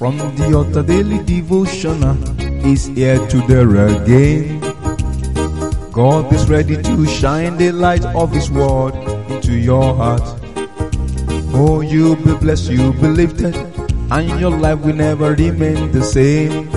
From the altar daily devotional is here to there again. God is ready to shine the light of His word into your heart. Oh, you'll be blessed, you'll be lifted, and your life will never remain the same.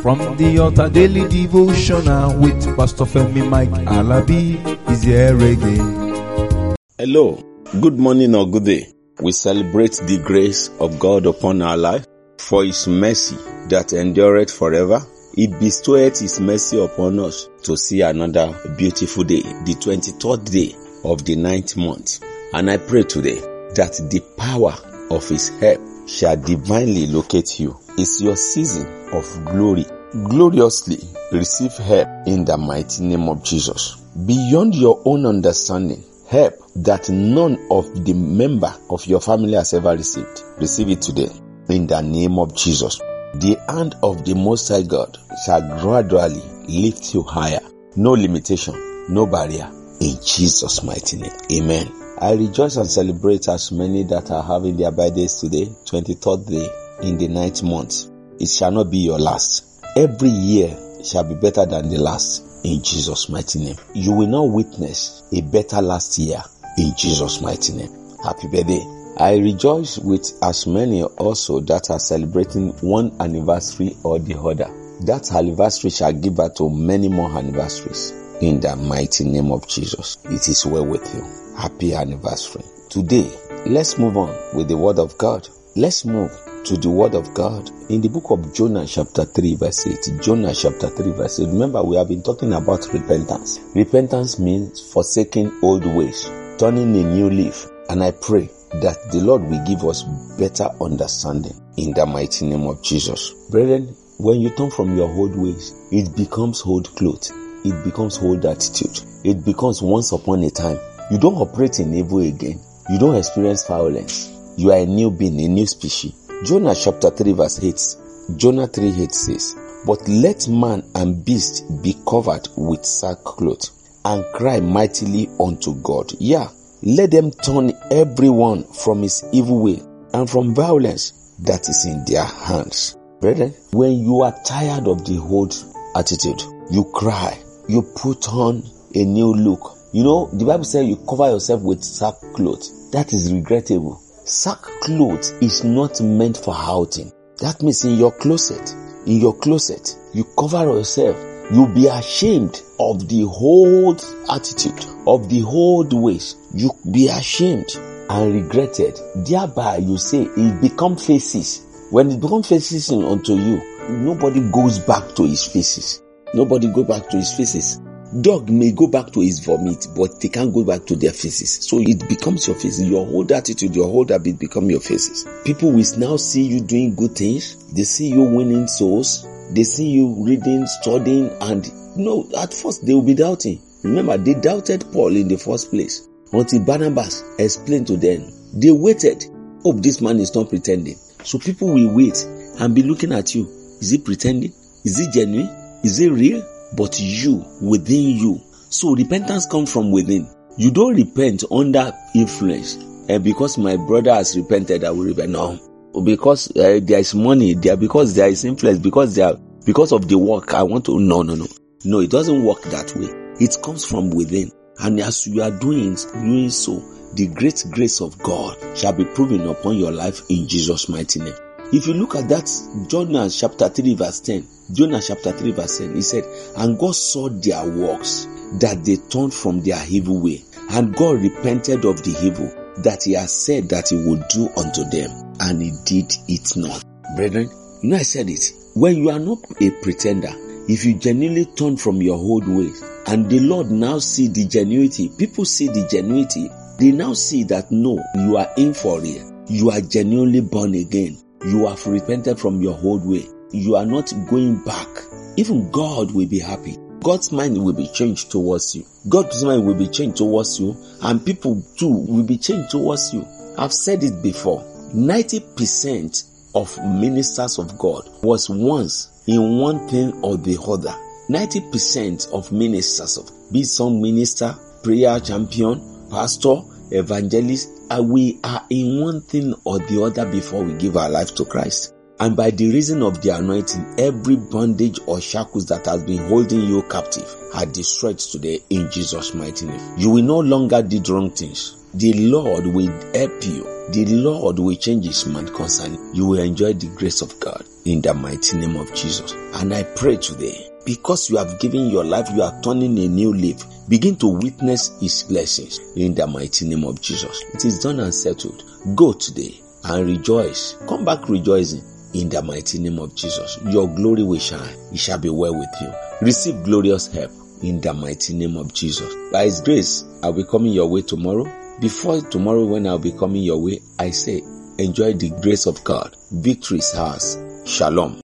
From the altar daily devotional with Pastor Femi Mike Alabi is here again. Hello, good morning or good day. We celebrate the grace of God upon our life for his mercy that endureth forever. He bestoweth his mercy upon us to see another beautiful day, the 23rd day of the ninth month. And I pray today that the power of his help shall divinely locate you. It's your season of glory. Gloriously receive help in the mighty name of Jesus. Beyond your own understanding, help that none of the member of your family has ever received. Receive it today in the name of Jesus. The hand of the Most High God shall gradually lift you higher. No limitation, no barrier. In Jesus' mighty name. Amen. I rejoice and celebrate as many that are having their birthdays today, 23rd day in the ninth month. It shall not be your last. Every year shall be better than the last in Jesus' mighty name. You will not witness a better last year in Jesus' mighty name. Happy birthday. I rejoice with as many also that are celebrating one anniversary or the other. That anniversary shall give birth to many more anniversaries in the mighty name of Jesus. It is well with you. Happy anniversary. Today, let's move on with the word of God. Let's move to the word of God in the book of Jonah chapter 3 verse 8. Jonah chapter 3 verse 8. Remember we have been talking about repentance. Repentance means forsaking old ways, turning a new leaf. And I pray that the Lord will give us better understanding in the mighty name of Jesus. Brethren, when you turn from your old ways, it becomes old clothes. It becomes old attitude. It becomes once upon a time. You don't operate in evil again. You don't experience violence. You are a new being, a new species. Jonah chapter 3 verse 8. Jonah 3 8 says, But let man and beast be covered with sackcloth and cry mightily unto God. Yeah, let them turn everyone from his evil way and from violence that is in their hands. Brethren, when you are tired of the old attitude, you cry, you put on a new look. You know, the Bible says you cover yourself with sackcloth. That is regrettable. Sackcloth is not meant for outing. That means in your closet, in your closet, you cover yourself. You'll be ashamed of the old attitude, of the old ways. You be ashamed and regretted. Thereby you say it become faces. When it become faces unto you, nobody goes back to his faces. Nobody go back to his faces. Dog may go back to his vomit, but they can't go back to their faces. So it becomes your faces. Your whole attitude, your whole habit become your faces. People will now see you doing good things. They see you winning souls. They see you reading, studying, and you know, at first they will be doubting. Remember, they doubted Paul in the first place until Barnabas explained to them. They waited. Hope this man is not pretending. So people will wait and be looking at you. Is he pretending? Is he genuine? Is it real? But you, within you. So repentance comes from within. You don't repent under influence. And because my brother has repented, I will repent. No. Because uh, there is money there, because there is influence, because there, because of the work, I want to, no, no, no. No, it doesn't work that way. It comes from within. And as you are doing, doing so, the great grace of God shall be proven upon your life in Jesus' mighty name. If you look at that, Jonah chapter 3 verse 10, Jonah chapter 3 verse 10, he said, And God saw their works, that they turned from their evil way, and God repented of the evil that he has said that he would do unto them, and he did it not. Brethren, you know I said it. When you are not a pretender, if you genuinely turn from your old ways, and the Lord now see the genuinity, people see the genuinity, they now see that no, you are in for real. You are genuinely born again. You have repented from your old way. You are not going back. Even God will be happy. God's mind will be changed towards you. God's mind will be changed towards you, and people too will be changed towards you. I've said it before. 90% of ministers of God was once in one thing or the other. 90% of ministers of be some minister, prayer champion, pastor, evangelist, uh, we are in one thing or the other before we give our life to Christ. And by the reason of the anointing, every bondage or shackles that has been holding you captive are destroyed today in Jesus' mighty name. You will no longer do wrong things. The Lord will help you. The Lord will change his mind concerning. You You will enjoy the grace of God in the mighty name of Jesus. And I pray today, because you have given your life, you are turning a new leaf. Begin to witness his blessings in the mighty name of Jesus. It is done and settled. Go today and rejoice. Come back rejoicing in the mighty name of Jesus. Your glory will shine. It shall be well with you. Receive glorious help in the mighty name of Jesus. By his grace, I'll be coming your way tomorrow. Before tomorrow, when I'll be coming your way, I say, enjoy the grace of God. Victory is ours. Shalom.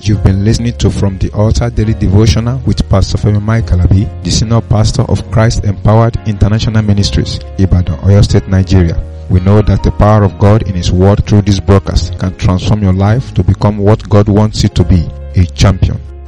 You've been listening to From the Altar Daily Devotional with Pastor Femi Mike Alabi, the Senior Pastor of Christ Empowered International Ministries, Ibadan, Oyo State, Nigeria. We know that the power of God in His Word through this broadcast can transform your life to become what God wants you to be, a champion.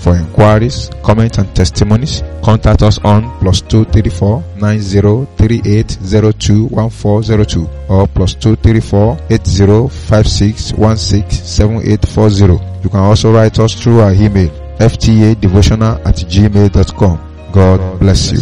For inquiries, comments and testimonies, contact us on plus 234 9038021402 or plus 234 8056167840. You can also write us through our email fta devotional at gmail.com. God bless you.